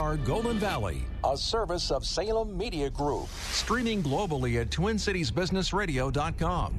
Our Golden Valley, a service of Salem Media Group. streaming globally at TwinCitiesBusinessRadio.com.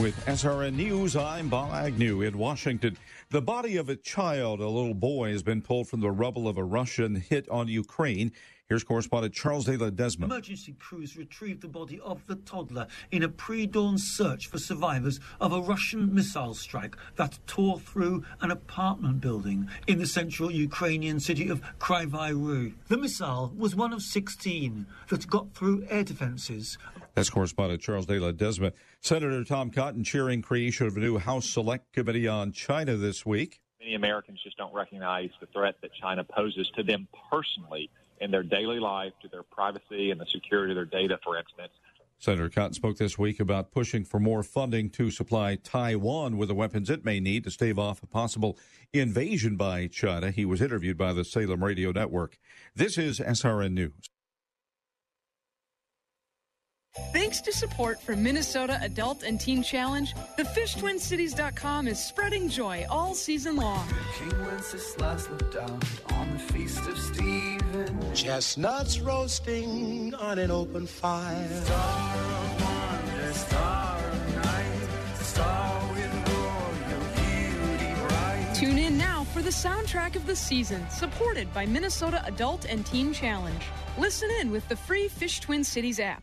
With SRN News, I'm Bob Agnew in Washington. The body of a child, a little boy, has been pulled from the rubble of a Russian hit on Ukraine. Here's correspondent Charles de la Desma. Emergency crews retrieved the body of the toddler in a pre dawn search for survivors of a Russian missile strike that tore through an apartment building in the central Ukrainian city of Kryvyi Rih. The missile was one of 16 that got through air defenses. That's correspondent Charles de la Desma. Senator Tom Cotton cheering creation of a new House Select Committee on China this week. Many Americans just don't recognize the threat that China poses to them personally in their daily life, to their privacy and the security of their data, for instance. Senator Cotton spoke this week about pushing for more funding to supply Taiwan with the weapons it may need to stave off a possible invasion by China. He was interviewed by the Salem Radio Network. This is SRN News. Thanks to support from Minnesota Adult and Teen Challenge, the FishTwinCities.com is spreading joy all season long. King Wenceslas looked down on the feast of Stephen. Chestnuts roasting on an open fire. Star of wonder, star of night, star with royal beauty bright. Tune in now for the soundtrack of the season, supported by Minnesota Adult and Teen Challenge. Listen in with the free Fish Twin Cities app.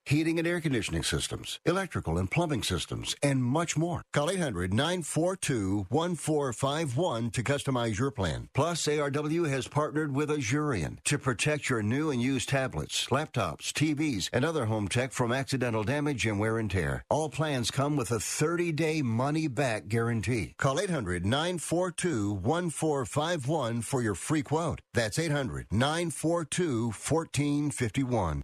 heating and air conditioning systems, electrical and plumbing systems, and much more. Call 800 942 1451 to customize your plan. Plus, ARW has partnered with Asurion to protect your new and used tablets, laptops, TVs, and other home tech from accidental damage and wear and tear. All plans come with a 30 day money back guarantee. Call 800 942 1451 for your free quote. That's 800 942 1451.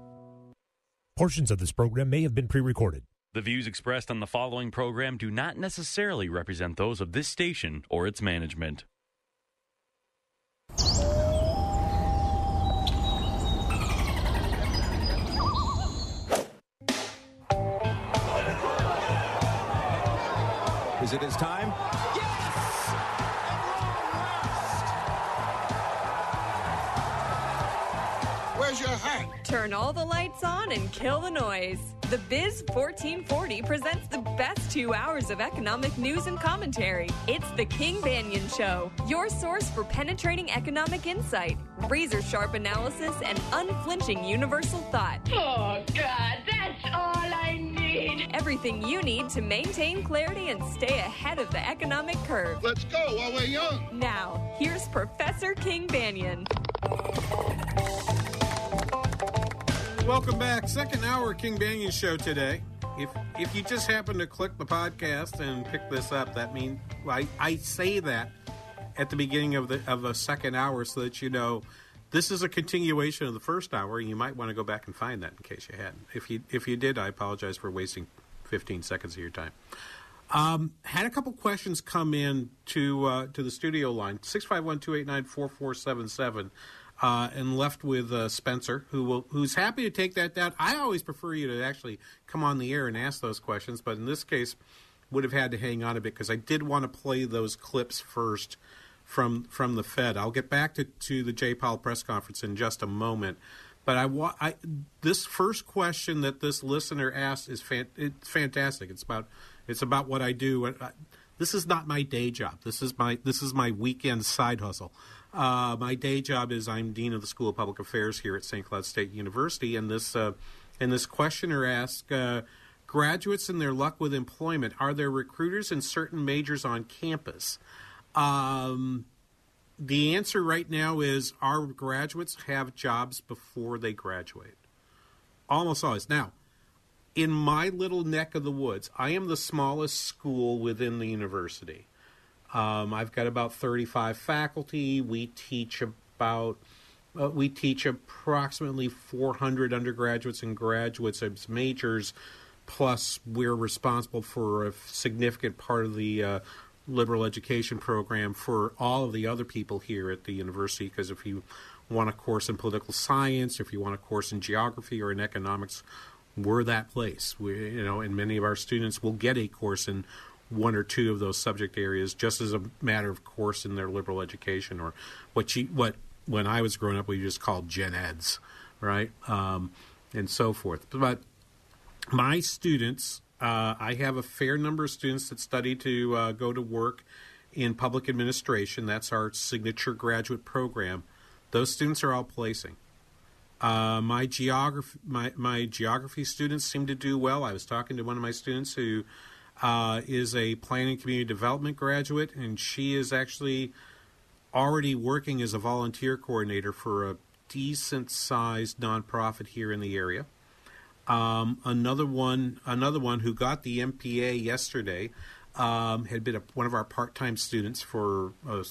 Portions of this program may have been pre recorded. The views expressed on the following program do not necessarily represent those of this station or its management. Is it his time? Turn all the lights on and kill the noise. The Biz 1440 presents the best two hours of economic news and commentary. It's the King Banaian Show, your source for penetrating economic insight, razor sharp analysis, and unflinching universal thought. Oh, God, that's all I need. Everything you need to maintain clarity and stay ahead of the economic curve. Let's go while we're young. Now, here's Professor King Banaian. Welcome back. Second hour King Banaian show today. If if you just happen to click the podcast and pick this up, that means I, I say that at the beginning of the of the second hour so that you know this is a continuation of the first hour. You might want to go back and find that in case you hadn't. If you if you did, I apologize for wasting 15 seconds of your time. Um, had a couple questions come in to uh, to the studio line 651-289-4477 uh, and left with uh, Spencer who will who's happy to take that down. I always prefer you to actually come on the air and ask those questions, but in this case would have had to hang on a bit because I did want to play those clips first from from the Fed. I'll get back to, to the J. Powell press conference in just a moment. But I, wa- I this first question that this listener asked is fan- it's fantastic. It's about it's about what I do. I, this is not my day job. This is my this is my weekend side hustle. Uh, my day job is I'm dean of the School of Public Affairs here at St. Cloud State University, and this uh, and this questioner asked. Uh, graduates and their luck with employment. Are there recruiters in certain majors on campus? Um, the answer right now is our graduates have jobs before they graduate. Almost always. Now, in my little neck of the woods, I am the smallest school within the university. Um, I've got about 35 faculty. We teach about uh, we teach approximately 400 undergraduates and graduates as majors plus we're responsible for a significant part of the uh, liberal education program for all of the other people here at the university because if you want a course in political science if you want a course in geography or in economics we're that place we, you know and many of our students will get a course in one or two of those subject areas just as a matter of course in their liberal education or what you what when I was growing up we just called gen eds right um, and so forth but my students, uh, I have a fair number of students that study to uh, go to work in public administration. That's our signature graduate program. Those students are all placing. Uh, my geography, my, my geography students seem to do well. I was talking to one of my students who uh, is a planning community development graduate, and she is actually already working as a volunteer coordinator for a decent sized nonprofit here in the area. Um, another one, another one who got the MPA yesterday, um, had been a, one of our part-time students for a,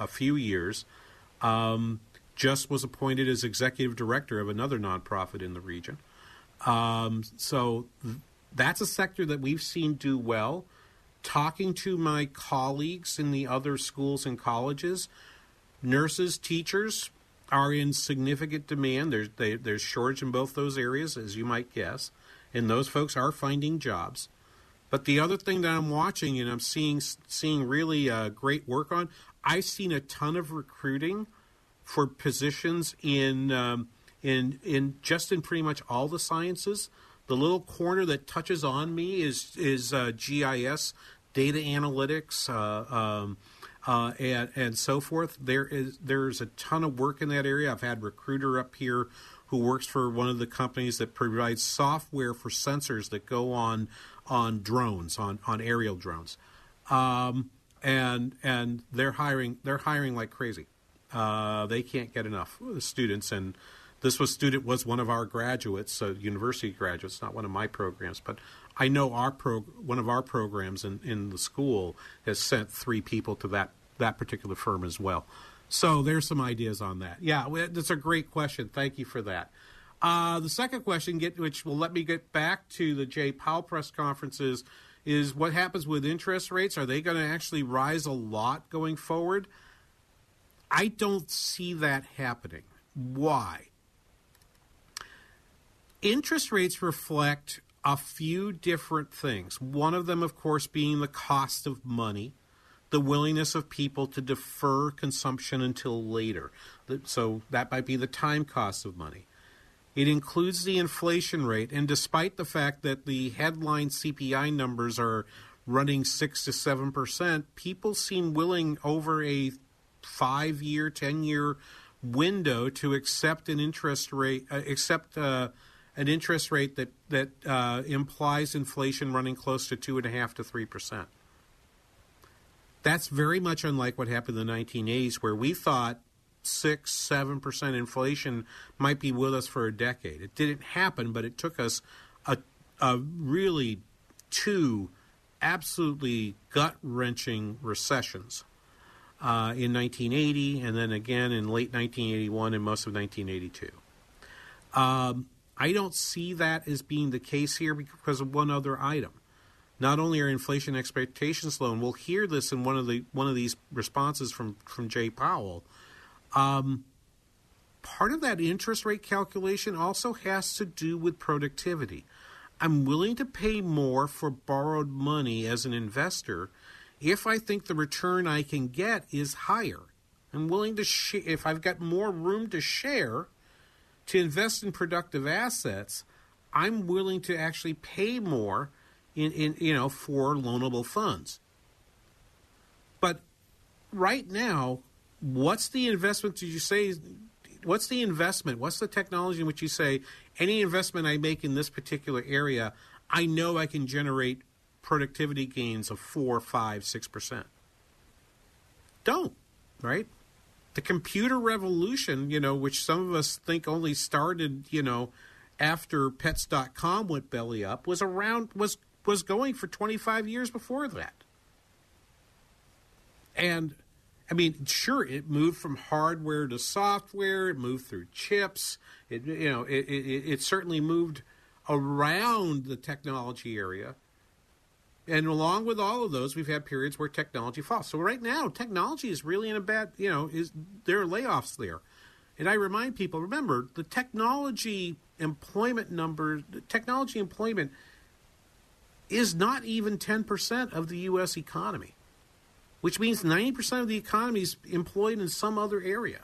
a few years. Um, just was appointed as executive director of another nonprofit in the region. Um, so that's a sector that we've seen do well. Talking to my colleagues in the other schools and colleges, nurses, teachers, are in significant demand. There's they, there's shortage in both those areas, as you might guess, and those folks are finding jobs. But the other thing that I'm watching and I'm seeing seeing really uh, great work on, I've seen a ton of recruiting for positions in um, in in just in pretty much all the sciences. The little corner that touches on me is is uh, GIS, data analytics. Uh, um, uh, and and so forth. There is there's a ton of work in that area. I've had recruiter up here who works for one of the companies that provides software for sensors that go on on drones on on aerial drones, um, and and they're hiring they're hiring like crazy. Uh, they can't get enough students and. This was student was one of our graduates, uh, university graduates, not one of my programs, but I know our pro, one of our programs in, in the school has sent three people to that that particular firm as well. So there's some ideas on that. Yeah, that's a great question. Thank you for that. Uh, the second question, get, which will let me get back to the Jay Powell press conferences, is what happens with interest rates? Are they going to actually rise a lot going forward? I don't see that happening. Why? Interest rates reflect a few different things. One of them, of course, being the cost of money, the willingness of people to defer consumption until later. So that might be the time cost of money. It includes the inflation rate, and despite the fact that the headline CPI numbers are running 6 to 7%, people seem willing over a five year, 10 year window to accept an interest rate, uh, accept uh, an interest rate that that uh, implies inflation running close to two and a half to three percent. That's very much unlike what happened in the 1980s, where we thought six, seven percent inflation might be with us for a decade. It didn't happen, but it took us a, a really two absolutely gut wrenching recessions uh, in 1980, and then again in late 1981 and most of 1982. Um, I don't see that as being the case here because of one other item. Not only are inflation expectations low, and we'll hear this in one of the one of these responses from from Jay Powell. Um, part of that interest rate calculation also has to do with productivity. I'm willing to pay more for borrowed money as an investor if I think the return I can get is higher. I'm willing to sh- if I've got more room to share to invest in productive assets, I'm willing to actually pay more in, in you know for loanable funds. But right now, what's the investment did you say what's the investment? What's the technology in which you say any investment I make in this particular area, I know I can generate productivity gains of four, five, six percent. Don't, right? The computer revolution, you know, which some of us think only started, you know, after pets.com went belly up, was around was was going for 25 years before that. And I mean, sure, it moved from hardware to software. It moved through chips. It you know it it, it certainly moved around the technology area. And along with all of those, we've had periods where technology falls. So right now, technology is really in a bad you know is there are layoffs there. And I remind people, remember the technology employment number, technology employment is not even 10% of the U.S. economy which means 90% of the economy is employed in some other area.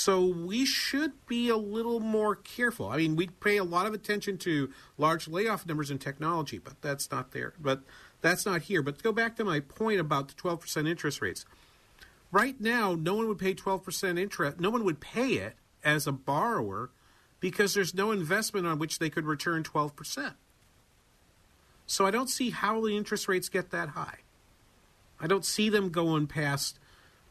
So we should be a little more careful. I mean, we pay a lot of attention to large layoff numbers in technology, but that's not there. But that's not here. But to go back to my point about the 12% interest rates. Right now, no one would pay 12% interest. No one would pay it as a borrower because there's no investment on which they could return 12%. So I don't see how the interest rates get that high. I don't see them going past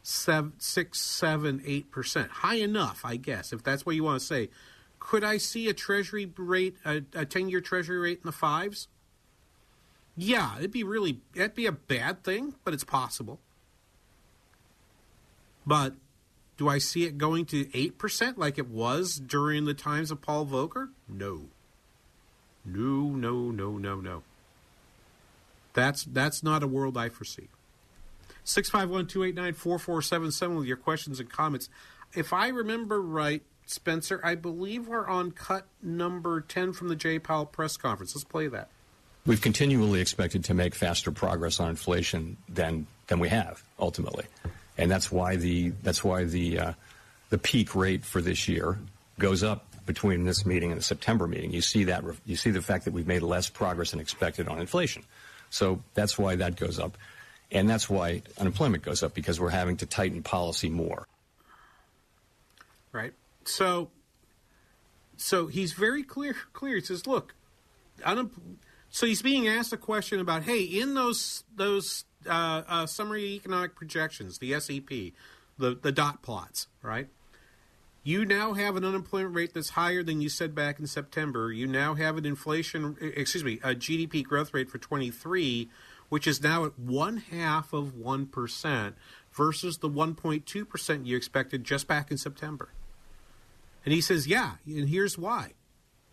seven, six, seven, eight percent. High enough, I guess, if that's what you want to say. Could I see a treasury rate, a, ten-year treasury rate in the fives? Yeah, it'd be really, that'd be a bad thing, but it's possible. But do I see it going to eight percent like it was during the times of Paul Volcker? No. No, no, no, no, no. That's that's not a world I foresee. 651 289 4477 with your questions and comments. If I remember right, Spencer, I believe we're on cut number 10 from the J Powell press conference. Let's play that. We've continually expected to make faster progress on inflation than than we have ultimately, and that's why the that's why the uh, the peak rate for this year goes up between this meeting and the September meeting. You see that you see the fact that we've made less progress than expected on inflation, so that's why that goes up. And that's why unemployment goes up because we're having to tighten policy more. Right. So so he's very clear clear. He says, look, unem- so he's being asked a question about, hey, in those those uh, uh, summary economic projections, the SEP, the the dot plots, right? You now have an unemployment rate that's higher than you said back in September. You now have an inflation, excuse me, a GDP growth rate for 23 which is now at one half of 1% versus the 1.2% you expected just back in September. And he says, yeah, and here's why.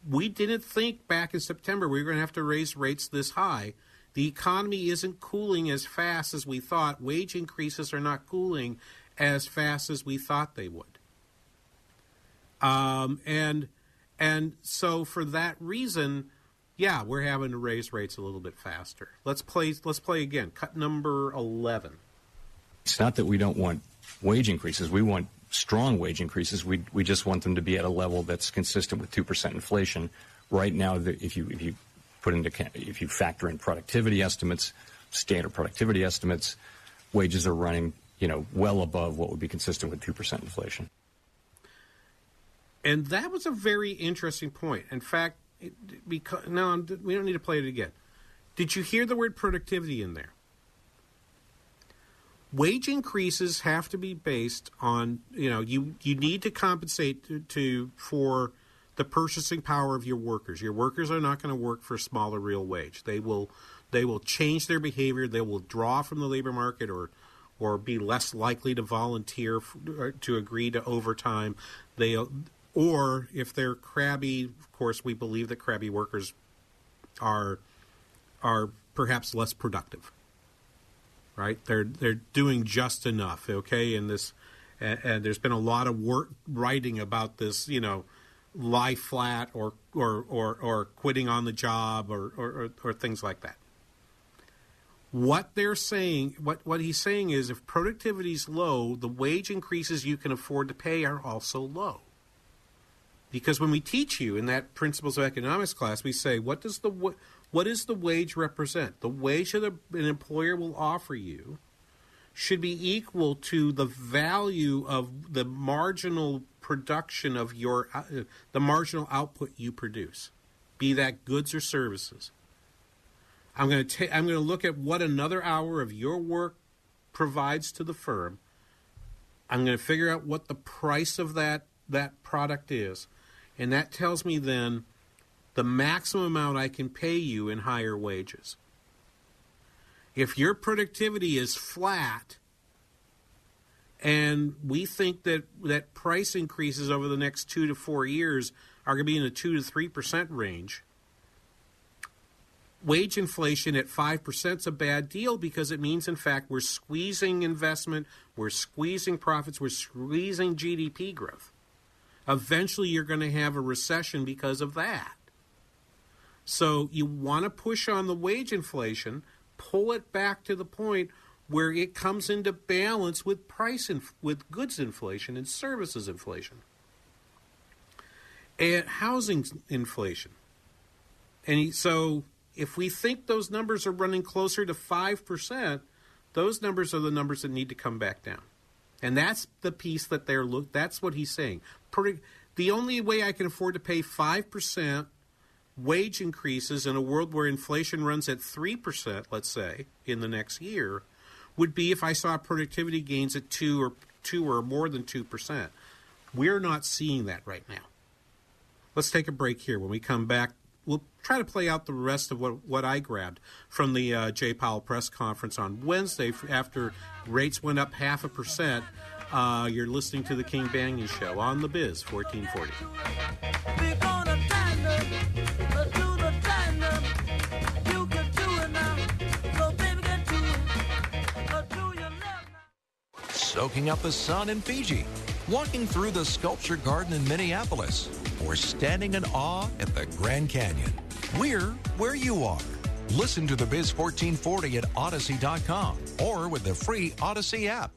We didn't think back in September we were going to have to raise rates this high. The economy isn't cooling as fast as we thought. Wage increases are not cooling as fast as we thought they would. Um, and and so for that reason, yeah, we're having to raise rates a little bit faster. Let's play. Let's play again. Cut number eleven. It's not that we don't want wage increases. We want strong wage increases. We we just want them to be at a level that's consistent with two percent inflation. Right now, if you if you put into if you factor in productivity estimates, standard productivity estimates, wages are running you know well above what would be consistent with two percent inflation. And that was a very interesting point. In fact, it, because no, we don't need to play it again. Did you hear the word productivity in there? Wage increases have to be based on you know you you need to compensate to, to for the purchasing power of your workers. Your workers are not going to work for a smaller real wage. They will they will change their behavior. They will draw from the labor market or or be less likely to volunteer to agree to overtime. They or if they're crabby, of course, we believe that crabby workers are are perhaps less productive. Right? They're they're doing just enough. Okay, and this and, and there's been a lot of work writing about this. You know, lie flat or or or, or quitting on the job or, or, or, or things like that. What they're saying, what, what he's saying is if productivity is low, the wage increases you can afford to pay are also low. Because when we teach you in that principles of economics class, we say, what does the what does the wage represent? The wage that an employer will offer you should be equal to the value of the marginal production of your uh, the marginal output you produce, be that goods or services. I'm going to ta- I'm going to look at what another hour of your work provides to the firm. I'm going to figure out what the price of that that product is, and that tells me then the maximum amount I can pay you in higher wages. If your productivity is flat and we think that that price increases over the next 2 to 4 years are going to be in the 2 to 3% range, wage inflation at 5% is a bad deal because it means, in fact, we're squeezing investment, we're squeezing profits, we're squeezing GDP growth. Eventually, you're going to have a recession because of that. So, you want to push on the wage inflation, pull it back to the point where it comes into balance with price inf- with goods inflation and services inflation and housing inflation. And so if we think those numbers are running closer to 5%, those numbers are the numbers that need to come back down. And that's the piece that they're look that's what he's saying. Pretty, the only way I can afford to pay 5% wage increases in a world where inflation runs at 3%, let's say, in the next year would be if I saw productivity gains at 2 or 2 or more than 2%. We're not seeing that right now. Let's take a break here. When we come back, we'll try to play out the rest of what, what I grabbed from the uh, Jay Powell press conference on Wednesday after rates went up half a percent. Uh, you're listening to the King Banaian Show on the Biz 1440. Soaking up the sun in Fiji, walking through the sculpture garden in Minneapolis, or standing in awe at the Grand Canyon. We're where you are. Listen to the Biz 1440 at Odyssey.com or with the free Odyssey app.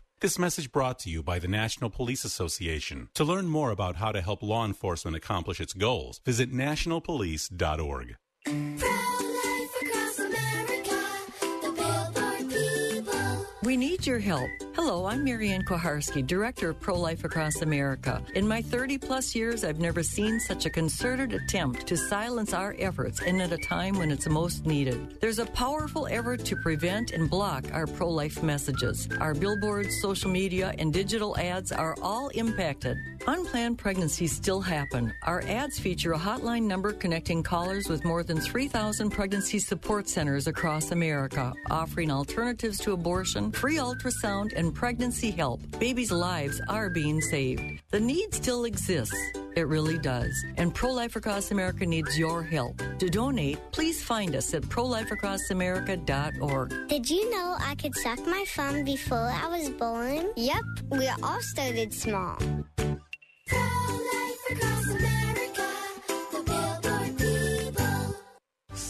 This message brought to you by the National Police Association. To learn more about how to help law enforcement accomplish its goals, visit nationalpolice.org. We need your help. Hello, I'm Marianne Kuharski, Director of Pro Life Across America. In my 30 plus years, I've never seen such a concerted attempt to silence our efforts and at a time when it's most needed. There's a powerful effort to prevent and block our pro life messages. Our billboards, social media, and digital ads are all impacted. Unplanned pregnancies still happen. Our ads feature a hotline number connecting callers with more than 3,000 pregnancy support centers across America, offering alternatives to abortion, free ultrasound, and pregnancy help. Babies' lives are being saved. The need still exists. It really does. And Pro Life Across America needs your help. To donate, please find us at prolifeacrossamerica.org. Did you know I could suck my thumb before I was born? Yep, we all started small.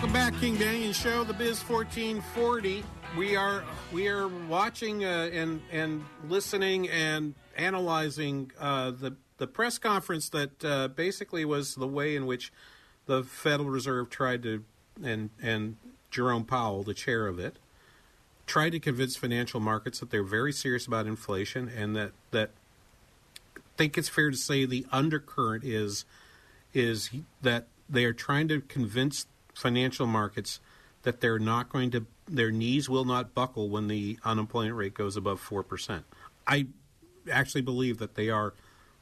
Welcome back, King Banaian Show, the Biz 1440. We are we are watching uh, and and listening and analyzing uh, the the press conference that uh, basically was the way in which the Federal Reserve tried to and and Jerome Powell, the chair of it, tried to convince financial markets that they're very serious about inflation and that that I think it's fair to say the undercurrent is is that they are trying to convince financial markets that they're not going to their knees will not buckle when the unemployment rate goes above 4%. I actually believe that they are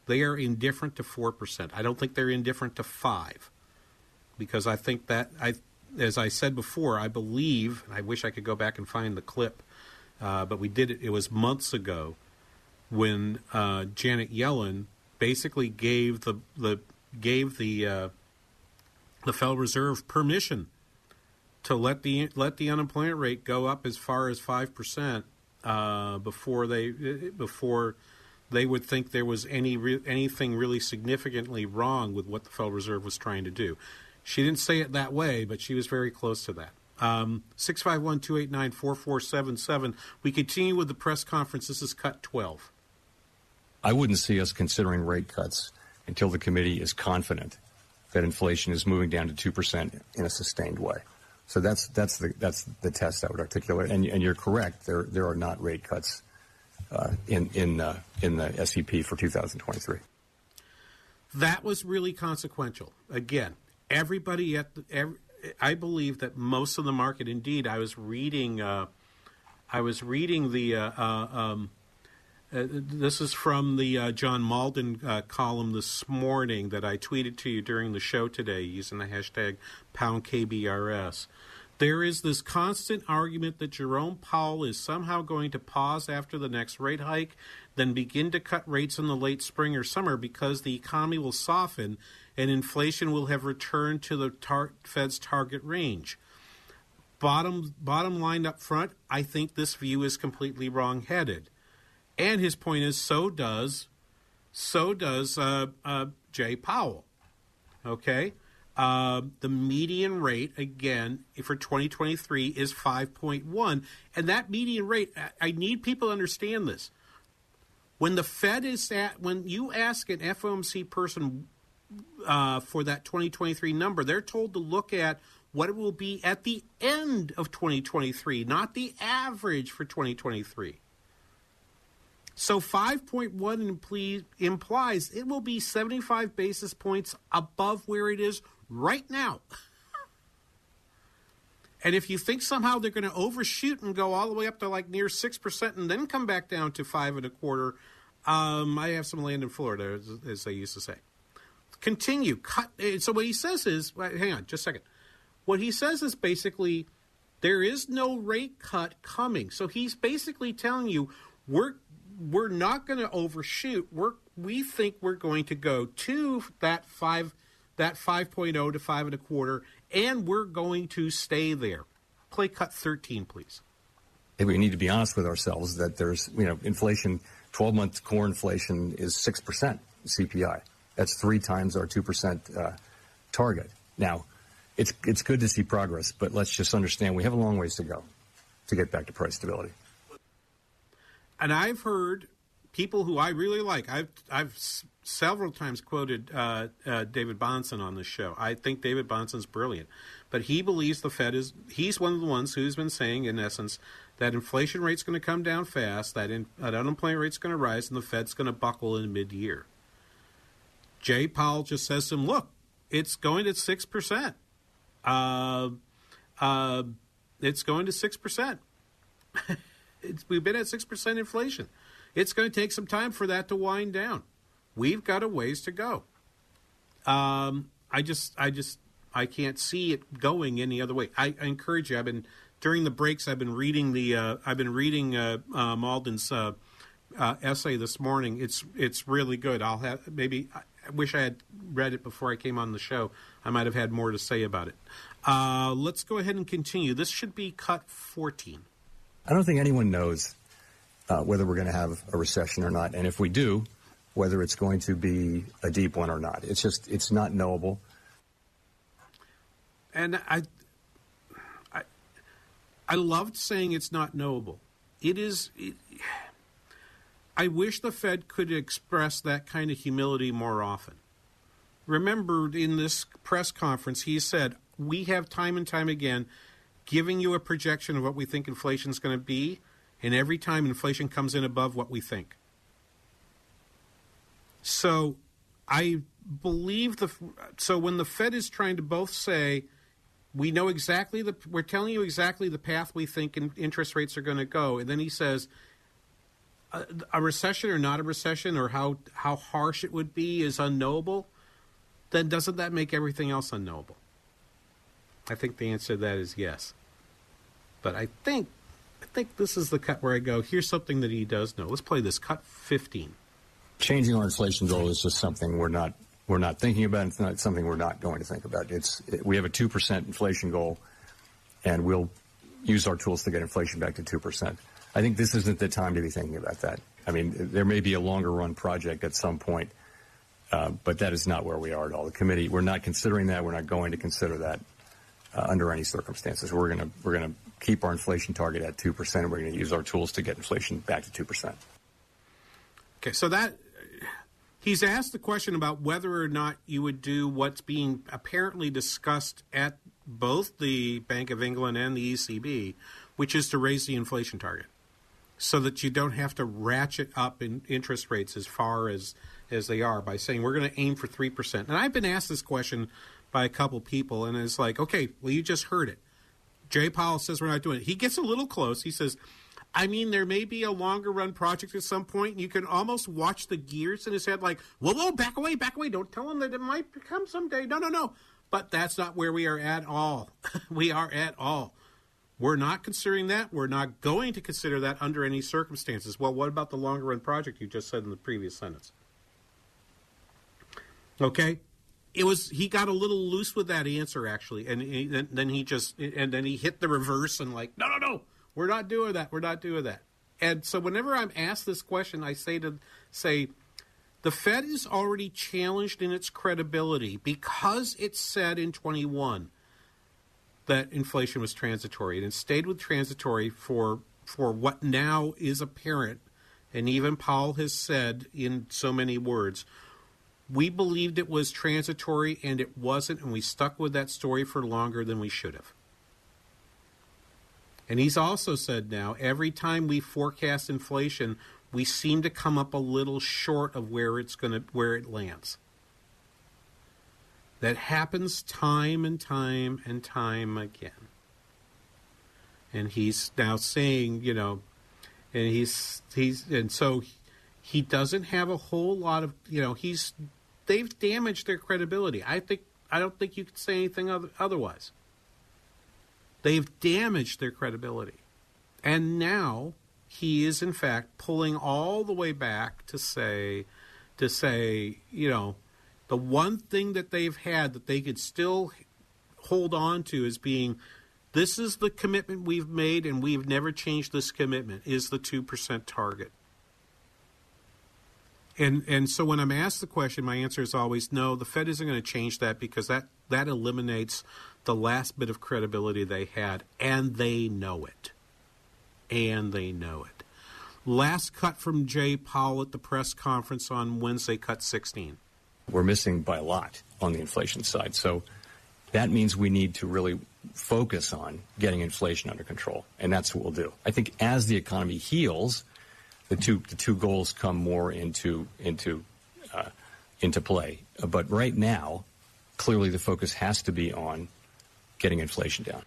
they are indifferent to 4%. I don't think they're indifferent to 5 because I think that I as I said before, I believe, and I wish I could go back and find the clip, uh, but we did it. It was months ago when uh, Janet Yellen basically gave the the gave the uh, the Federal Reserve permission to let the let the unemployment rate go up as far as five percent uh, before they before they would think there was any re- anything really significantly wrong with what the Federal Reserve was trying to do. She didn't say it that way, but she was very close to that. Um, 651 289 4477. We continue with the press conference. This is cut 12. I wouldn't see us considering rate cuts until the committee is confident that inflation is moving down to 2% in a sustained way. So that's that's the that's the test I would articulate. And, and you're correct. There there are not rate cuts uh, in in uh, in the SEP for 2023. That was really consequential. Again, everybody at the, every, I believe that most of the market. Indeed, I was reading. Uh, I was reading the. Uh, uh, um, uh, this is from the uh, John Mauldin uh, column this morning that I tweeted to you during the show today using the hashtag PoundKBRS. There is this constant argument that Jerome Powell is somehow going to pause after the next rate hike, then begin to cut rates in the late spring or summer because the economy will soften and inflation will have returned to the tar- Fed's target range. Bottom bottom line up front, I think this view is completely wrong-headed. And his point is, so does, so does uh, uh, Jay Powell. Okay, uh, the median rate again for 2023 is 5.1, and that median rate, I need people to understand this. When the Fed is at, when you ask an FOMC person uh, for that 2023 number, they're told to look at what it will be at the end of 2023, not the average for 2023. So 5.1 implies it will be 75 basis points above where it is right now. and if you think somehow they're going to overshoot and go all the way up to like near 6% and then come back down to five and a quarter, um, I have some land in Florida, as, as they used to say. Continue. Cut. So what he says is, hang on, just a second. What he says is basically there is no rate cut coming. So he's basically telling you we're we're not going to overshoot. We're we think we're going to go to that five that 5.0 to five and a quarter, and we're going to stay there. Play cut 13, please. We need to be honest with ourselves that there's you know inflation. 12 month core inflation is six percent CPI. That's three times our two percent uh, target. Now, it's it's good to see progress, but let's just understand we have a long ways to go to get back to price stability and I've heard people who I really like. I've I've several times quoted uh, uh, David Bahnsen on this show. I think David Bahnsen's brilliant, but he believes the Fed is. He's one of the ones who's been saying, in essence, that inflation rate's going to come down fast, that, in, that unemployment rate's going to rise, and the Fed's going to buckle in mid-year. Jay Powell just says to him, "Look, it's going to six percent. Uh, uh, it's going to six percent. We've been at six percent inflation. It's going to take some time for that to wind down. We've got a ways to go. Um, I just, I just, I can't see it going any other way. I, I encourage you. I've been during the breaks. I've been reading the. Uh, I've been reading uh, uh, Mauldin's uh, essay this morning. It's it's really good. I'll have maybe. I wish I had read it before I came on the show. I might have had more to say about it. Uh, let's go ahead and continue. This should be cut 14. I don't think anyone knows uh, whether we're going to have a recession or not, and if we do, whether it's going to be a deep one or not. It's just it's not knowable. And I, I, I loved saying it's not knowable. It is. It, I wish the Fed could express that kind of humility more often. Remember, in this press conference, he said, We have time and time again giving you a projection of what we think inflation is going to be, and every time inflation comes in above what we think. So I believe the. So when the Fed is trying to both say, we know exactly the we're telling you exactly the path we think in, interest rates are going to go and then he says a, a, recession or not a recession or how how harsh it would be is unknowable then doesn't that make everything else unknowable i think the answer to that is yes but i think i think this is the cut where i go here's something that he does know let's play this cut 15 Changing our inflation goal is just something we're not we're not thinking about. It's not something we're not going to think about. It's it, we have a two percent inflation goal, and we'll use our tools to get inflation back to two percent. I think this isn't the time to be thinking about that. I mean, there may be a longer run project at some point, uh, but that is not where we are at all. The committee, we're not considering that. We're not going to consider that Uh, under any circumstances. We're going to keep our inflation target at two percent. We're going to use our tools to get inflation back to two percent. Okay, so that he's asked the question about whether or not you would do what's being apparently discussed at both the Bank of England and the ECB, which is to raise the inflation target so that you don't have to ratchet up in interest rates as far as as they are by saying we're going to aim for 3%. And I've been asked this question by a couple people and it's like, "Okay, well you just heard it. Jay Powell says we're not doing it." He gets a little close. He says, I mean, there may be a longer run project at some point, and you can almost watch the gears in his head, like, whoa, whoa, back away, back away. Don't tell him that it might come someday. No, no, no. But that's not where we are at all. we are at all. We're not considering that. We're not going to consider that under any circumstances. Well, what about the longer run project you just said in the previous sentence? Okay, it was he got a little loose with that answer actually, and he, then he just and then he hit the reverse and like, no, no, no, we're not doing that. We're not doing that. And so whenever I'm asked this question, I say to say, the Fed is already challenged in its credibility because it said in 21 that inflation was transitory and it stayed with transitory for for what now is apparent and even Powell has said in so many words we believed it was transitory and it wasn't and we stuck with that story for longer than we should have and he's also said now every time we forecast inflation, we seem to come up a little short of where it's going to where it lands. That happens time and time and time again. And he's now saying, you know, and he's he's and so he doesn't have a whole lot of, you know, he's they've damaged their credibility. I think I don't think you could say anything other, otherwise. They've damaged their credibility. And now he is in fact pulling all the way back to say to say, you know, the one thing that they've had that they could still hold on to is being this is the commitment we've made and we've never changed this commitment is the 2% target. And and so when I'm asked the question, my answer is always no. The Fed isn't going to change that because that that eliminates the last bit of credibility they had, and they know it. And they know it. Last cut from Jay Powell at the press conference on Wednesday, cut 16. We're missing by a lot on the inflation side. So that means we need to really focus on getting inflation under control, and that's what we'll do. I think as the economy heals, the two the two goals come more into into uh, into play. But right now, clearly the focus has to be on getting inflation down.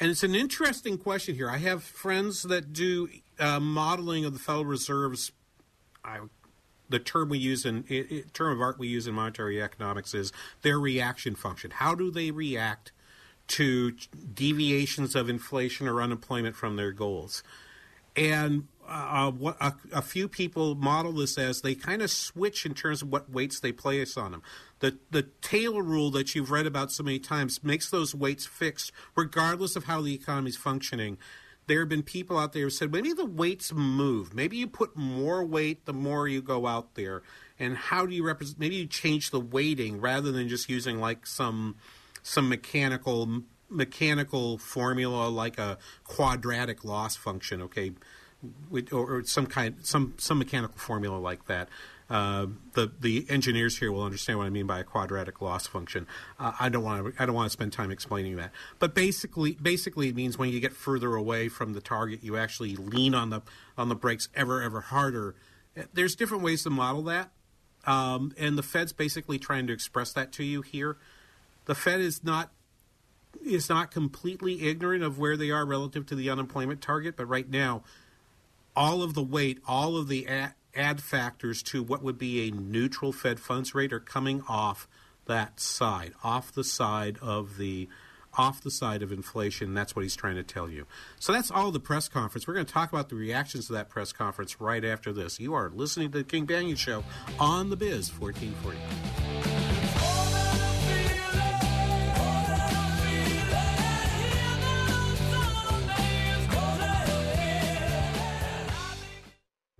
And it's an interesting question here. I have friends that do uh, modeling of the Federal Reserve's. I, the term we use in it, it, term of art we use in monetary economics is their reaction function. How do they react to deviations of inflation or unemployment from their goals? And uh, what, a, a, few people model this as they kind of switch in terms of what weights they place on them. The the Taylor rule that you've read about so many times makes those weights fixed regardless of how the economy is functioning. There have been people out there who said maybe the weights move. Maybe you put more weight the more you go out there. And how do you represent? Maybe you change the weighting rather than just using like some some mechanical mechanical formula like a quadratic loss function. Okay, or, some kind some some mechanical formula like that. Uh, the the engineers here will understand what I mean by a quadratic loss function. Uh, I don't want to I don't want to spend time explaining that. But basically basically it means when you get further away from the target, you actually lean on the on the brakes ever ever harder. There's different ways to model that, um, and the Fed's basically trying to express that to you here. The Fed is not is not completely ignorant of where they are relative to the unemployment target, but right now all of the weight, all of the ad, add factors to what would be a neutral Fed funds rate are coming off that side, off the side of the off the side of inflation. That's what he's trying to tell you. So that's all the press conference. We're going to talk about the reactions to that press conference right after this. You are listening to the King Banaian Show on the Biz 1440.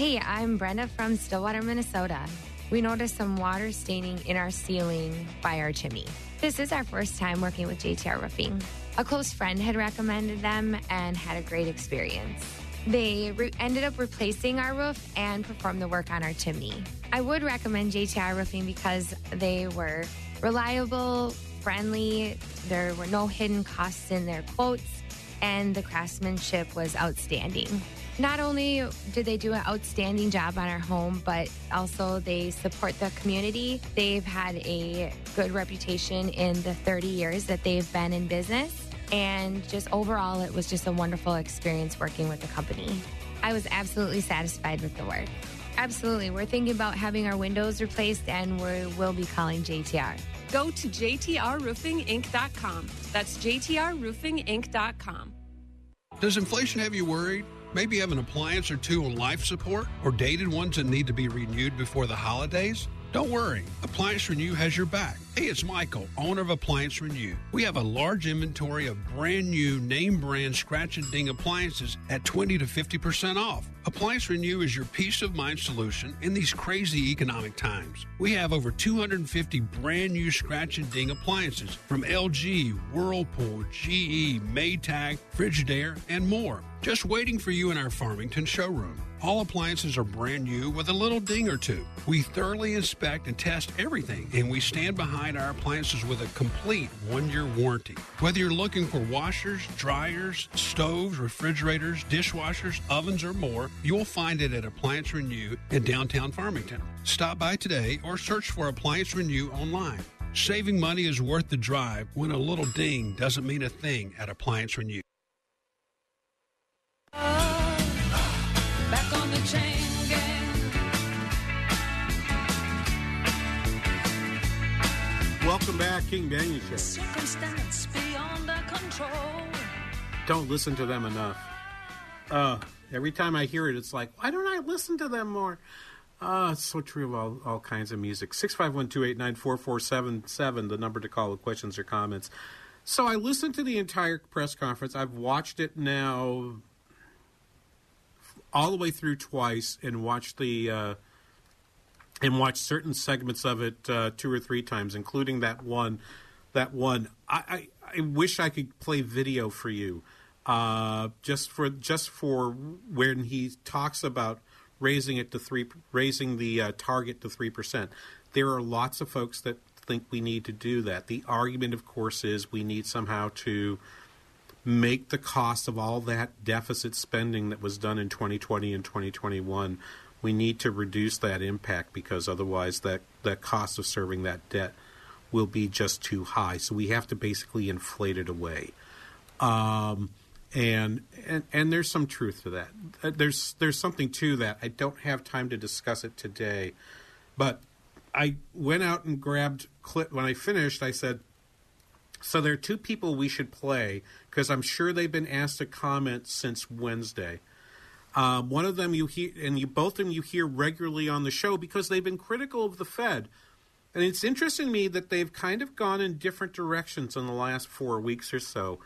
Hey, I'm Brenda from Stillwater, Minnesota. We noticed some water staining in our ceiling by our chimney. This is our first time working with JTR Roofing. A close friend had recommended them and had a great experience. They re- ended up replacing our roof and performed the work on our chimney. I would recommend JTR Roofing because they were reliable, friendly, there were no hidden costs in their quotes, and the craftsmanship was outstanding. Not only did they do an outstanding job on our home, but also they support the community. They've had a good reputation in the 30 years that they've been in business. And just overall, it was just a wonderful experience working with the company. I was absolutely satisfied with the work. Absolutely. We're thinking about having our windows replaced and we will be calling JTR. Go to jtrroofinginc.com. That's jtrroofinginc.com. Does inflation have you worried? Maybe you have an appliance or two on life support or dated ones that need to be renewed before the holidays? Don't worry, Appliance Renew has your back. Hey, it's Michael, owner of Appliance Renew. We have a large inventory of brand new name brand scratch and ding appliances at 20 to 50% off. Appliance Renew is your peace of mind solution in these crazy economic times. We have over 250 brand new scratch and ding appliances from LG, Whirlpool, GE, Maytag, Frigidaire, and more. Just waiting for you in our Farmington showroom. All appliances are brand new with a little ding or two. We thoroughly inspect and test everything, and we stand behind our appliances with a complete one year warranty. Whether you're looking for washers, dryers, stoves, refrigerators, dishwashers, ovens, or more, you'll find it at Appliance Renew in downtown Farmington. Stop by today or search for Appliance Renew online. Saving money is worth the drive when a little ding doesn't mean a thing at Appliance Renew. Welcome back, King Banaian Show. Circumstance beyond our control. Don't listen to them enough. Uh, every time I hear it, it's like, why don't I listen to them more? Uh, it's so true of all, all kinds of music. 651-289-4477, the number to call with questions or comments. So I listened to the entire press conference. I've watched it now all the way through twice and watched the uh, and watched certain segments of it uh, two or three times, including that one. That one. I, I, I wish I could play video for you, uh, just for just for when he talks about raising it to three, raising the uh, target to three percent. There are lots of folks that think we need to do that. The argument, of course, is we need somehow to make the cost of all that deficit spending that was done in 2020 and 2021 we need to reduce that impact because otherwise that the cost of serving that debt will be just too high. So we have to basically inflate it away. Um, and, and and there's some truth to that. Uh, there's there's something to that. I don't have time to discuss it today but i went out and grabbed clip when i finished i said so there are two people we should play because I'm sure they've been asked to comment since Wednesday. Um, one of them you hear, and you both of them you hear regularly on the show because they've been critical of the Fed. And it's interesting to me that they've kind of gone in different directions in the last four weeks or so,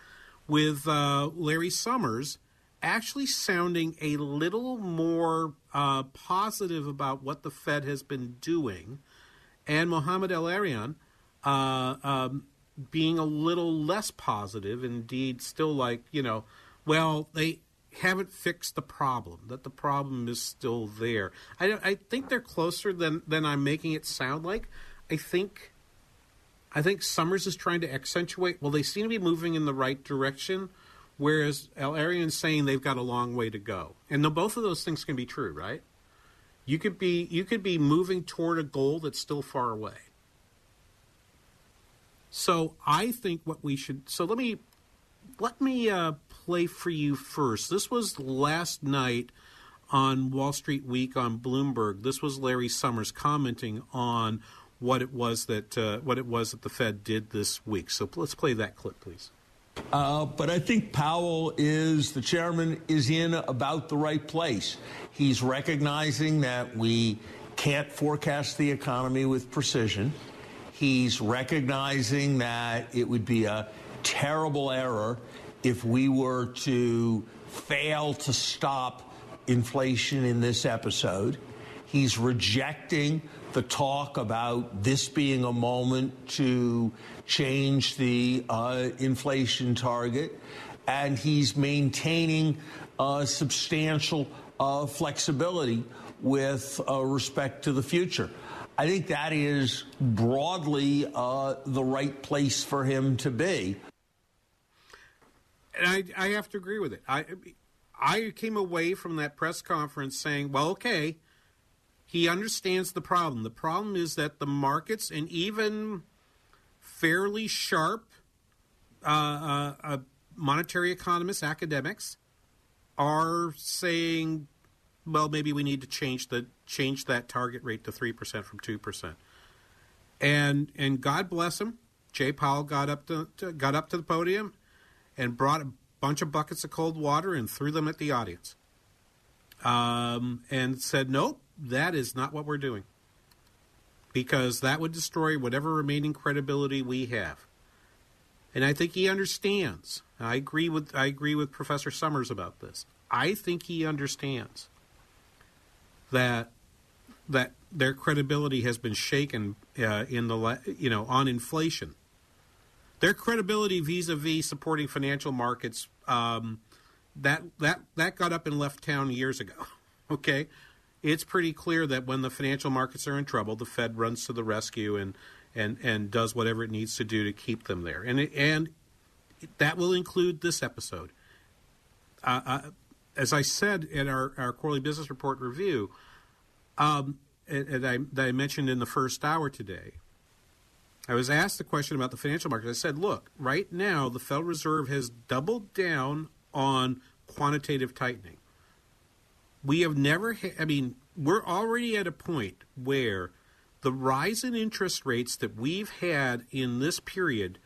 with uh, Larry Summers actually sounding a little more uh, positive about what the Fed has been doing, and Mohamed El-Erian uh, um, being a little less positive, indeed, still like, you know, well, they haven't fixed the problem, that the problem is still there. I, I think they're closer than, than I'm making it sound like. I think. I think Summers is trying to accentuate. Well, they seem to be moving in the right direction, whereas El saying they've got a long way to go. And no, both of those things can be true, right? You could be you could be moving toward a goal that's still far away. So I think what we should. So let me let me uh, play for you first. This was last night on Wall Street Week on Bloomberg. This was Larry Summers commenting on what it was that uh, what it was that the Fed did this week. So let's play that clip, please. Uh, but I think Powell is, the chairman, is in about the right place. He's recognizing that we can't forecast the economy with precision. He's recognizing that it would be a terrible error if we were to fail to stop inflation in this episode. He's rejecting the talk about this being a moment to change the uh, inflation target. And he's maintaining uh, substantial uh, flexibility with uh, respect to the future. I think that is broadly uh, the right place for him to be. And I, I have to agree with it. I, I came away from that press conference saying, well, okay, he understands the problem. The problem is that the markets and even fairly sharp uh, uh, uh, monetary economists, academics, are saying, well, maybe we need to change the change that target rate to three percent from two percent. And and God bless him, Jay Powell got up to, to got up to the podium and brought a bunch of buckets of cold water and threw them at the audience. Um, and said, nope, that is not what we're doing. Because that would destroy whatever remaining credibility we have. And I think he understands. I agree with I agree with Professor Summers about this. I think he understands that that their credibility has been shaken uh, in the you know on inflation. Their credibility vis-a-vis supporting financial markets um, that that that got up and left town years ago. Okay, it's pretty clear that when the financial markets are in trouble, the Fed runs to the rescue and and and does whatever it needs to do to keep them there. And it, and that will include this episode. Uh, uh, as I said in our, our quarterly business report review, um, and, and I, that I mentioned in the first hour today, I was asked the question about the financial markets. I said, look, right now the Federal Reserve has doubled down on quantitative tightening. We have never, ha- I mean, we're already at a point where the rise in interest rates that we've had in this period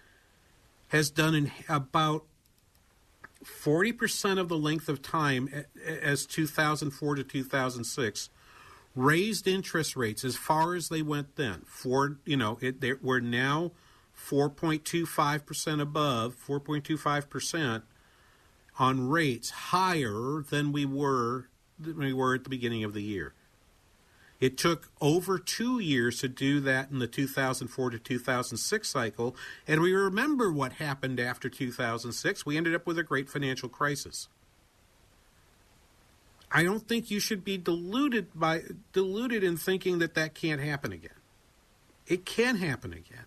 has done in about 40% of the length of time as 2004 to 2006 raised interest rates as far as they went then. For you know, it, they, we're now 4.25% above 4.25% on rates higher than we were than we were at the beginning of the year. It took over two years to do that in the 2004 to 2006 cycle, and we remember what happened after 2006. We ended up with a great financial crisis. I don't think you should be deluded by deluded in thinking that that can't happen again. It can happen again.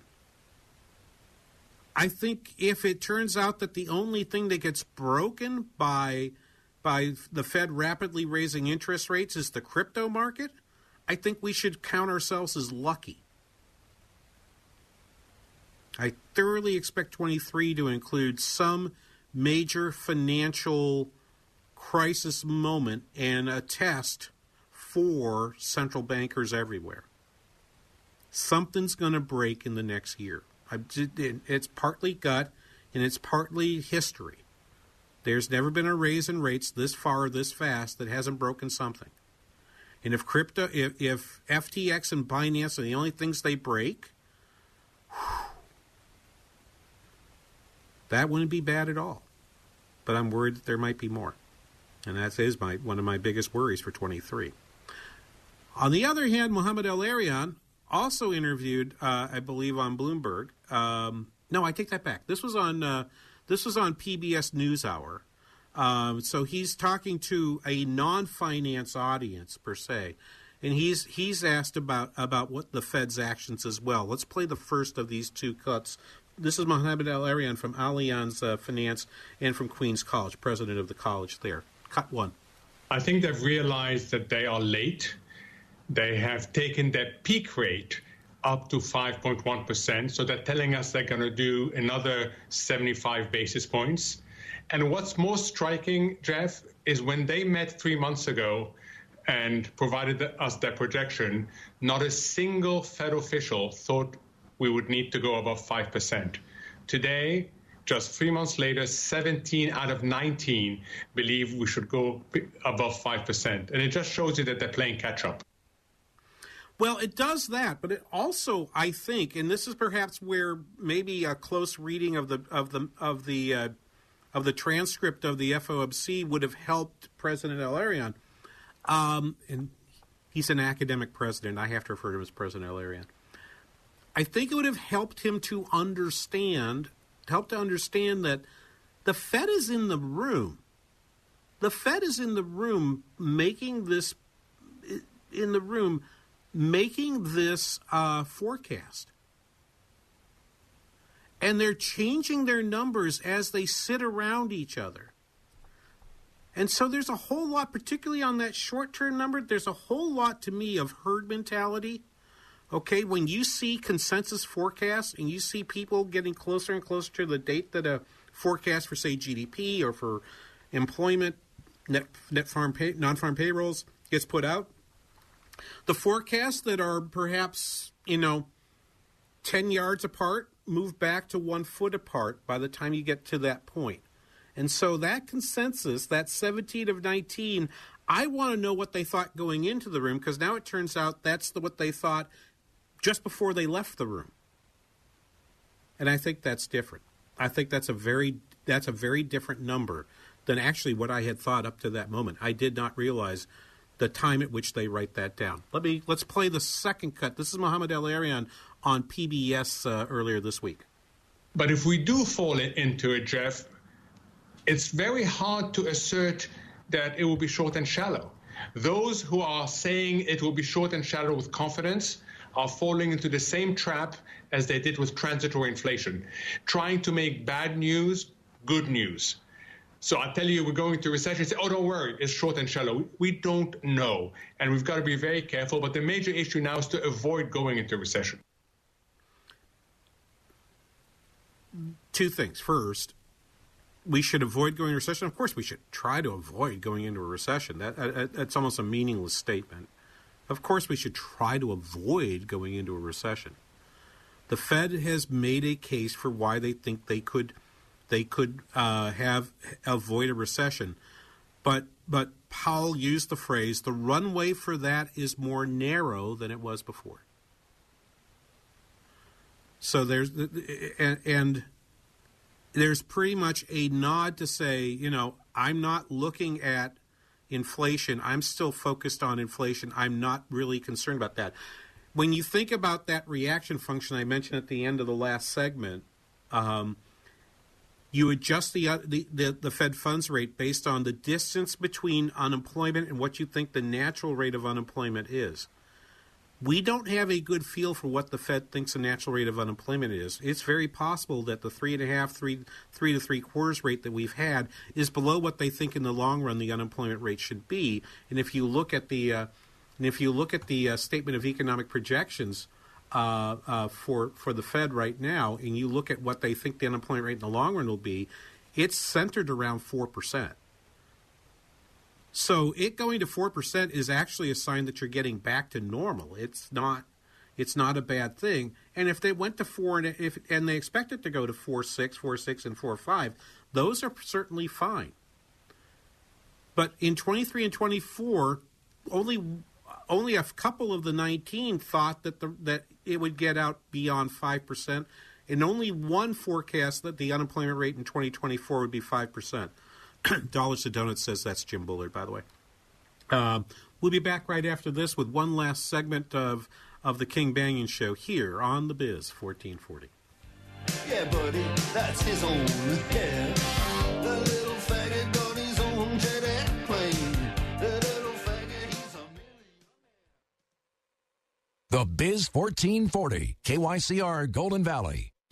I think if it turns out that the only thing that gets broken by by the Fed rapidly raising interest rates is the crypto market, I think we should count ourselves as lucky. I thoroughly expect 23 to include some major financial crisis moment and a test for central bankers everywhere. Something's going to break in the next year. It's partly gut and it's partly history. There's never been a raise in rates this far, this fast that hasn't broken something. And if crypto, if, if FTX and Binance are the only things they break, that wouldn't be bad at all. But I'm worried that there might be more, and that is my one of my biggest worries for 23. On the other hand, Mohamed El-Erian also interviewed, uh, I believe, on Bloomberg. Um, no, I take that back. This was on uh, this was on PBS NewsHour. Um, so he's talking to a non-finance audience per se, and he's he's asked about about what the Fed's actions as well. Let's play the first of these two cuts. This is Mohamed El-Erian from Allianz uh, Finance and from Queens College, president of the college there. Cut one. I think they've realized that they are late. They have taken their peak rate up to 5.1%. So they're telling us they're going to do another 75 basis points. And what's most striking, Jeff, is when they met three months ago and provided us their projection, not a single Fed official thought we would need to go above 5%. Today, just three months later, 17 out of 19 believe we should go above 5%. And it just shows you that they're playing catch up. Well, it does that, but it also, I think, and this is perhaps where maybe a close reading of the of the of the uh, of the transcript of the FOMC would have helped President El-Erian. Um, and he's an academic president. I have to refer to him as President El-Erian. I think it would have helped him to understand, help to understand that the Fed is in the room. The Fed is in the room making this, in the room making this uh, forecast. And they're changing their numbers as they sit around each other. And so there's a whole lot, particularly on that short term number, there's a whole lot to me of herd mentality. Okay, when you see consensus forecasts and you see people getting closer and closer to the date that a forecast for, say, GDP or for employment, net, net farm pay, non farm payrolls gets put out, the forecasts that are perhaps, you know, 10 yards apart move back to one foot apart by the time you get to that point. And so that consensus, that 17 of 19, I want to know what they thought going into the room because now it turns out that's the, what they thought just before they left the room. And I think that's different. I think that's a very that's a very different number than actually what I had thought up to that moment. I did not realize the time at which they write that down. Let me let's play the second cut. This is Mohamed El-Erian on PBS uh, earlier this week. But if we do fall into it, Jeff, it's very hard to assert that it will be short and shallow. Those who are saying it will be short and shallow with confidence are falling into the same trap as they did with transitory inflation, trying to make bad news good news. So I tell you, we're going to recession. Say, oh, don't worry, it's short and shallow. We don't know, and we've got to be very careful. But the major issue now is to avoid going into recession. two things. First, we should avoid going into recession. Of course, we should try to avoid going into a recession. That, that that's almost a meaningless statement. Of course, we should try to avoid going into a recession. The Fed has made a case for why they think they could they could uh, have avoid a recession, but but Powell used the phrase the runway for that is more narrow than it was before. So there's and, and there's pretty much a nod to say, you know, I'm not looking at inflation. I'm still focused on inflation. I'm not really concerned about that. When you think about that reaction function I mentioned at the end of the last segment, um, you adjust the, uh, the, the the Fed funds rate based on the distance between unemployment and what you think the natural rate of unemployment is we don't have a good feel for what the Fed thinks the natural rate of unemployment is. It's very possible that the three and a half, three, three to three quarters rate that we've had is below what they think in the long run the unemployment rate should be. And if you look at the, uh, and if you look at the uh, statement of economic projections uh, uh, for for the Fed right now, and you look at what they think the unemployment rate in the long run will be, it's centered around four percent. So it going to four percent is actually a sign that you're getting back to normal. It's not it's not a bad thing. And if they went to four and if and they expect it to go to four six, four six, and four five, those are certainly fine. But in twenty three and twenty four, only only a couple of the nineteen thought that the that it would get out beyond five percent, and only one forecast that the unemployment rate in twenty twenty four would be five percent. Dollars to Donuts says that's Jim Bullard, by the way. Uh, we'll be back right after this with one last segment of of the King Banaian Show here on the Biz 1440. Yeah, buddy, that's his own hair. The little faggot got his own jet airplane. The little faggot, he's a The Biz 1440, KYCR Golden Valley.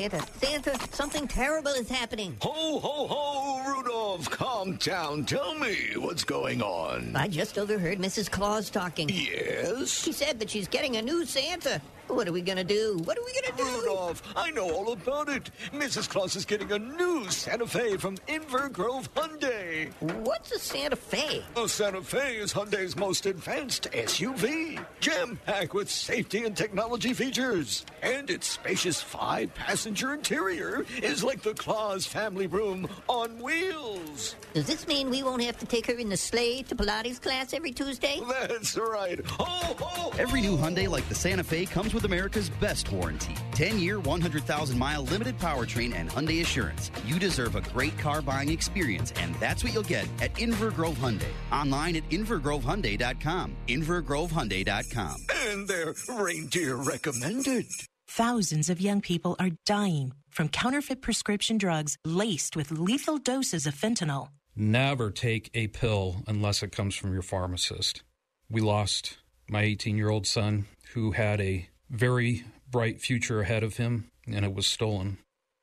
Santa, Santa, something terrible is happening. Ho, ho, ho, Rudolph, calm down. Tell me what's going on. I just overheard Mrs. Claus talking. Yes? She said that she's getting a new Santa. What are we gonna do? What are we gonna do? Rudolph, I know all about it. Mrs. Claus is getting a new Santa Fe from Inver Grove Hyundai. What's a Santa Fe? A Santa Fe is Hyundai's most advanced SUV, jam-packed with safety and technology features. And its spacious five-passenger interior is like the Claus family room on wheels. Does this mean we won't have to take her in the sleigh to Pilates class every Tuesday? That's right. Ho, ho, Every new Hyundai like the Santa Fe comes with America's best warranty 10 year, 100,000 mile limited powertrain and Hyundai Assurance. You deserve a great car buying experience, and that's what you'll get at Inver Grove Hyundai. Online at InverGroveHyundai.com. InverGroveHyundai.com. And they're reindeer recommended. Thousands of young people are dying from counterfeit prescription drugs laced with lethal doses of fentanyl. Never take a pill unless it comes from your pharmacist. We lost my 18 year old son who had a very bright future ahead of him, and it was stolen.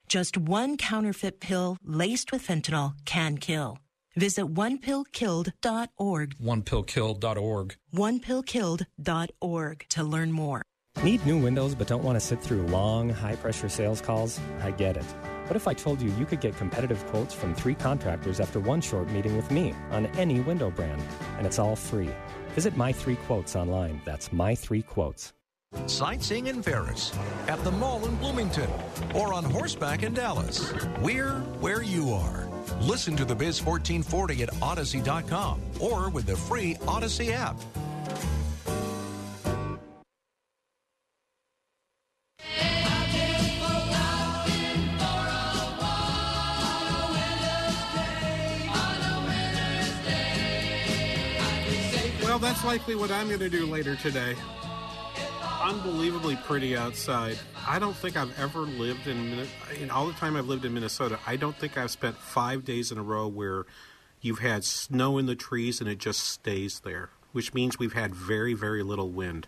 Just one counterfeit pill laced with fentanyl can kill. Visit onepillkilled.org. OnePillKilled.org. Onepillkilled.org to learn more. Need new windows but don't want to sit through long, high pressure sales calls? I get it. What if I told you you could get competitive quotes from three contractors after one short meeting with me on any window brand? And it's all free. Visit My Three Quotes online. That's My Three Quotes. Sightseeing in Ferris, at the mall in Bloomington, or on horseback in Dallas. We're where you are. Listen to the Biz 1440 at Audacy.com or with the free Audacy app. Well, that's likely what I'm going to do later today. Unbelievably pretty outside. I don't think I've ever lived in, in all the time I've lived in Minnesota. I don't think I've spent five days in a row where you've had snow in the trees and it just stays there, which means we've had very, very little wind.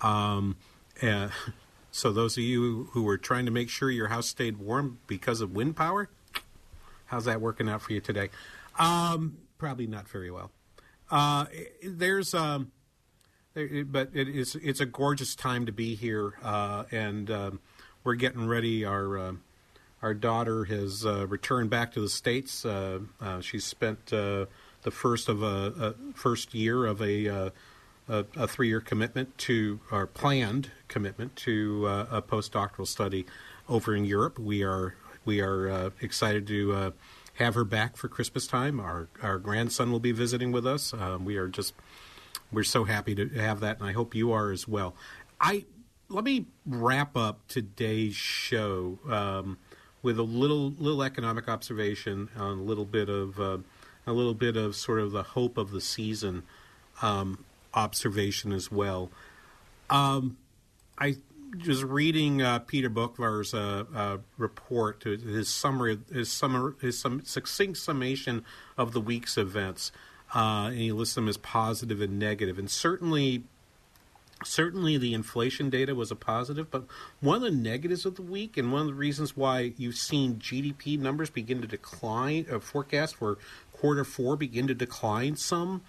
Um, uh, so those of you who were trying to make sure your house stayed warm because of wind power, how's that working out for you today? Um, probably not very well. Uh, there's um, there- but it is it's a gorgeous time to be here, uh, and um, we're getting ready. Our uh, our daughter has uh, returned back to the states. Uh, uh, she's spent uh, the first of a, a first year of a a, a three year commitment to our planned commitment to a postdoctoral study over in Europe. We are we are excited to have her back for Christmas time. Our our grandson will be visiting with us. Um, we are just we're so happy to have that, and I hope you are as well. I let me wrap up today's show um, with a little little economic observation, on a little bit of uh, a little bit of sort of the hope of the season um, observation as well. Um, I was reading uh, Peter Boockvar's uh, uh, report, his summary, his summer, his succinct summation of the week's events, uh, and he lists them as positive and negative. And certainly, certainly the inflation data was a positive, but one of the negatives of the week, and one of the reasons why you've seen GDP numbers begin to decline, uh, forecast for quarter four begin to decline some,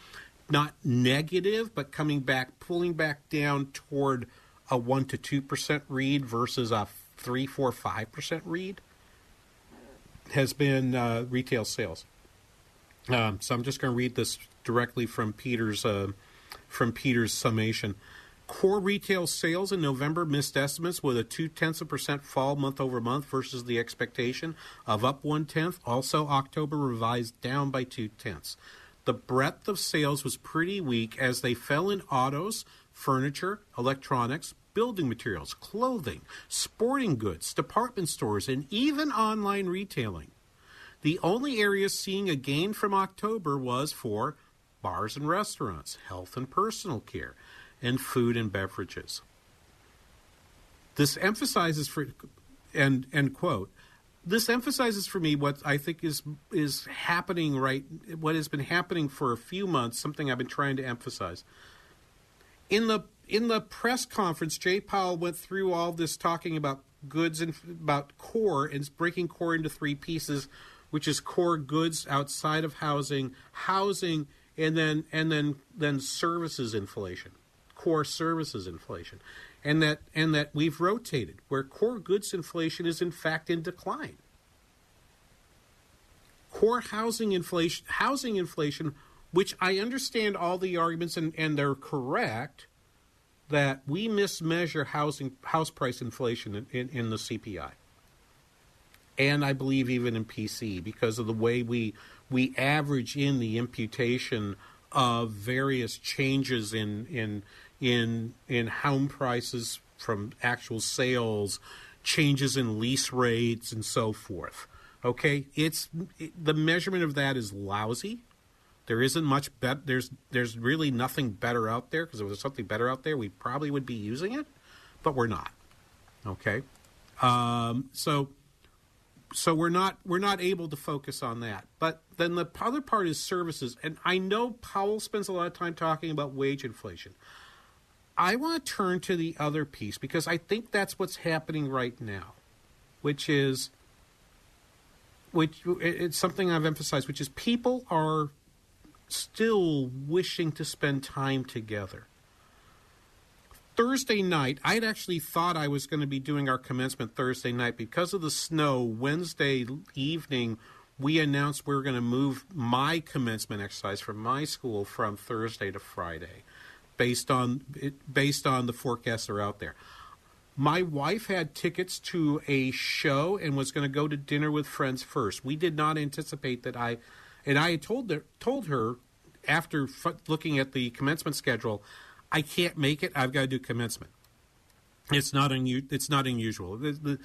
not negative, but coming back, pulling back down toward a one to two percent read versus a three, four, five percent read, has been uh, retail sales. Um, so I'm just going to read this directly from Peter's uh, from Peter's summation. Core retail sales in November missed estimates with a two tenths of percent fall month over month versus the expectation of up one tenth. Also, October revised down by two tenths. The breadth of sales was pretty weak as they fell in autos, furniture, electronics, building materials, clothing, sporting goods, department stores, and even online retailing. The only area seeing a gain from October was for bars and restaurants, health and personal care, and food and beverages. This emphasizes for and end quote. This emphasizes for me what I think is is happening right what has been happening for a few months, something I've been trying to emphasize. In the in the press conference, Jay Powell went through all this talking about goods and about core and breaking core into three pieces, which is core goods outside of housing, housing, and then and then then services inflation, core services inflation, and that and that we've rotated where core goods inflation is in fact in decline. Core housing inflation, housing inflation, which I understand all the arguments and, and they're correct that we mismeasure housing house price inflation in, in, in the CPI. And I believe even in PC because of the way we we average in the imputation of various changes in in in in home prices from actual sales, changes in lease rates and so forth. Okay, it's it, the measurement of that is lousy. There isn't much bet. There's there's really nothing better out there because if there was something better out there, we probably would be using it, but we're not. Okay, um, so so we're not we're not able to focus on that. But then the other part is services, and I know Powell spends a lot of time talking about wage inflation. I want to turn to the other piece because I think that's what's happening right now, which is which it's something I've emphasized, which is people are still wishing to spend time together. Thursday night, I'd actually thought I was going to be doing our commencement Thursday night because of the snow. Wednesday evening, we announced we were going to move my commencement exercise from my school from Thursday to Friday, based on based on the forecasts that are out there. My wife had tickets to a show and was going to go to dinner with friends first. We did not anticipate that I, and I had told her, told her after f- looking at the commencement schedule, I can't make it. I've got to do commencement. It's not It's not unusual. The, the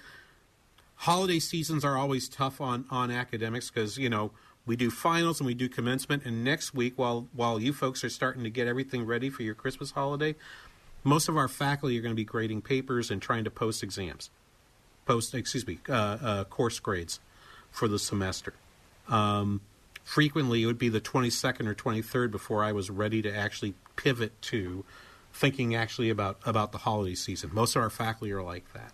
holiday seasons are always tough on on academics because you know we do finals and we do commencement. And next week, while while you folks are starting to get everything ready for your Christmas holiday, most of our faculty are going to be grading papers and trying to post exams, post excuse me, uh, uh, course grades for the semester. Um, frequently, it would be the 22nd or 23rd before I was ready to actually pivot to thinking actually about about the holiday season. Most of our faculty are like that.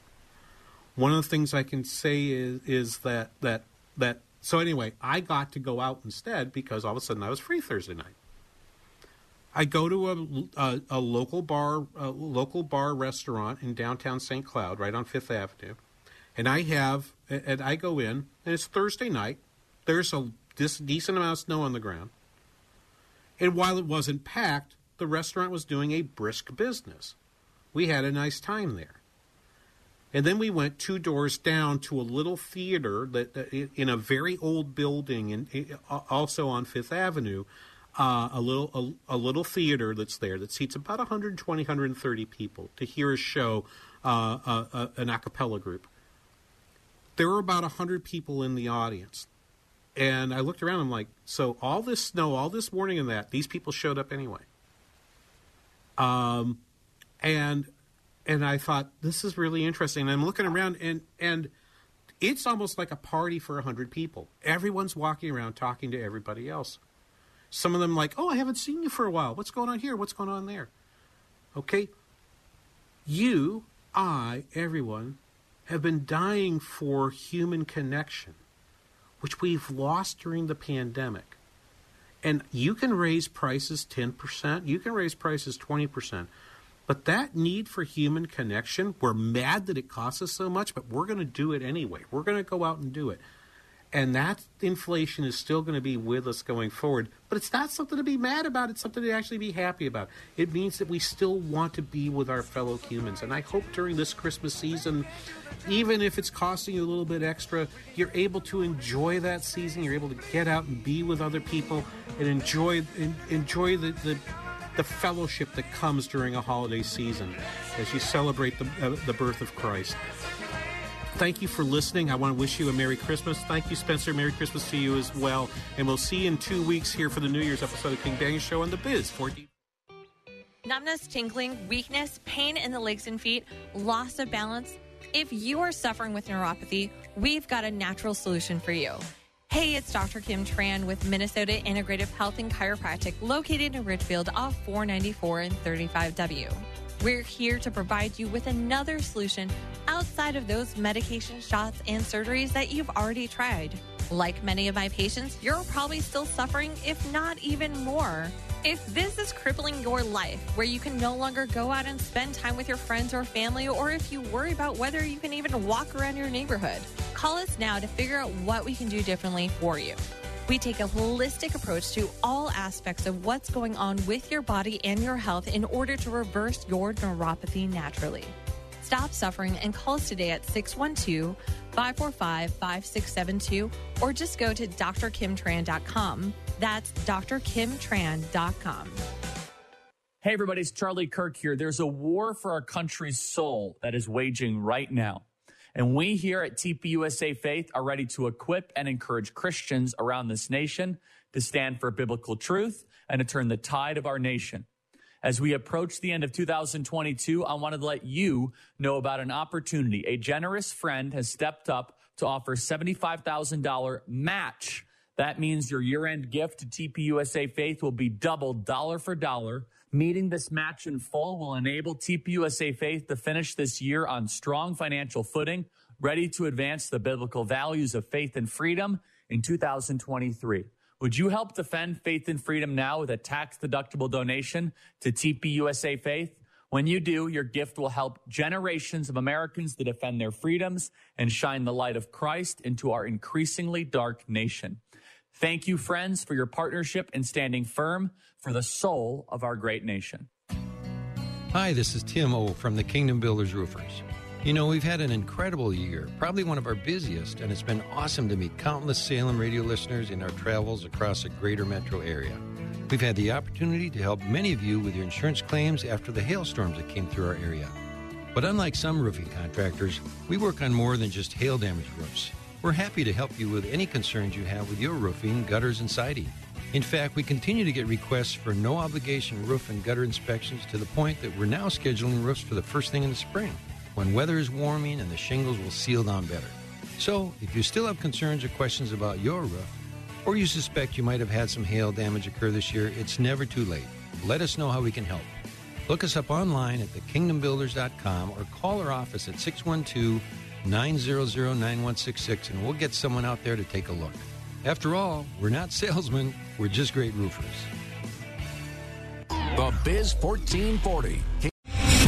One of the things I can say is is that that that so anyway, I got to go out instead because all of a sudden I was free Thursday night. I go to a, a, a local bar, a local bar restaurant in downtown St. Cloud, right on Fifth Avenue, and I have, and I go in, and it's Thursday night. There's a this decent amount of snow on the ground, and while it wasn't packed, the restaurant was doing a brisk business. We had a nice time there. And then we went two doors down to a little theater that, that in a very old building, and also on Fifth Avenue, uh, a little a, a, little theater that's there that seats about 120, 130 people to hear a show, uh, uh, uh, an a cappella group. There were about 100 people in the audience. And I looked around, I'm like, so all this snow, all this warning and that, these people showed up anyway. Um, and and I thought this is really interesting. And I'm looking around, and and it's almost like a party for hundred people. Everyone's walking around talking to everybody else. Some of them like, oh, I haven't seen you for a while. What's going on here? What's going on there? Okay, you, I, everyone, have been dying for human connection, which we've lost during the pandemic. And you can raise prices 10%, you can raise prices 20%. But that need for human connection, we're mad that it costs us so much, but we're going to do it anyway. We're going to go out and do it. And that inflation is still going to be with us going forward. But it's not something to be mad about. It's something to actually be happy about. It means that we still want to be with our fellow humans. And I hope during this Christmas season, even if it's costing you a little bit extra, you're able to enjoy that season. You're able to get out and be with other people and enjoy enjoy the, the the fellowship that comes during a holiday season as you celebrate the, uh, the birth of Christ. Thank you for listening. I want to wish you a Merry Christmas. Thank you, Spencer. Merry Christmas to you as well. And we'll see you in two weeks here for the New Year's episode of King Banaian Show on the Biz 14. Numbness, tingling, weakness, pain in the legs and feet, loss of balance. If you are suffering with neuropathy, we've got a natural solution for you. Hey, it's Dr. Kim Tran with Minnesota Integrative Health and Chiropractic located in Richfield off 494 and 35W. We're here to provide you with another solution outside of those medication shots and surgeries that you've already tried. Like many of my patients, you're probably still suffering, if not even more. If this is crippling your life, where you can no longer go out and spend time with your friends or family, or if you worry about whether you can even walk around your neighborhood, call us now to figure out what we can do differently for you. We take a holistic approach to all aspects of what's going on with your body and your health in order to reverse your neuropathy naturally. Stop suffering and call us today at 612 545 5672 or just go to drkimtran.com. That's drkimtran.com. Hey, everybody, it's Charlie Kirk here. There's a war for our country's soul that is waging right now. And we here at TPUSA Faith are ready to equip and encourage Christians around this nation to stand for biblical truth and to turn the tide of our nation. As we approach the end of 2022, I wanted to let you know about an opportunity. A generous friend has stepped up to offer $75,000 match. That means your year end gift to TPUSA Faith will be doubled dollar for dollar. Meeting this match in full will enable TPUSA Faith to finish this year on strong financial footing, ready to advance the biblical values of faith and freedom in 2023. Would you help defend faith and freedom now with a tax deductible donation to TPUSA Faith? When you do, your gift will help generations of Americans to defend their freedoms and shine the light of Christ into our increasingly dark nation. Thank you, friends, for your partnership and standing firm for the soul of our great nation. Hi, this is Tim O from the Kingdom Builders Roofers. You know, we've had an incredible year, probably one of our busiest, and it's been awesome to meet countless Salem radio listeners in our travels across the greater metro area. We've had the opportunity to help many of you with your insurance claims after the hailstorms that came through our area. But unlike some roofing contractors, we work on more than just hail damaged roofs. We're happy to help you with any concerns you have with your roofing, gutters, and siding. In fact, we continue to get requests for no obligation roof and gutter inspections to the point that we're now scheduling roofs for the first thing in the spring when weather is warming and the shingles will seal down better. So, if you still have concerns or questions about your roof, or you suspect you might have had some hail damage occur this year, it's never too late. Let us know how we can help. Look us up online at thekingdombuilders.com or call our office at 612 900 9166 and we'll get someone out there to take a look. After all, we're not salesmen, we're just great roofers. The Biz 1440.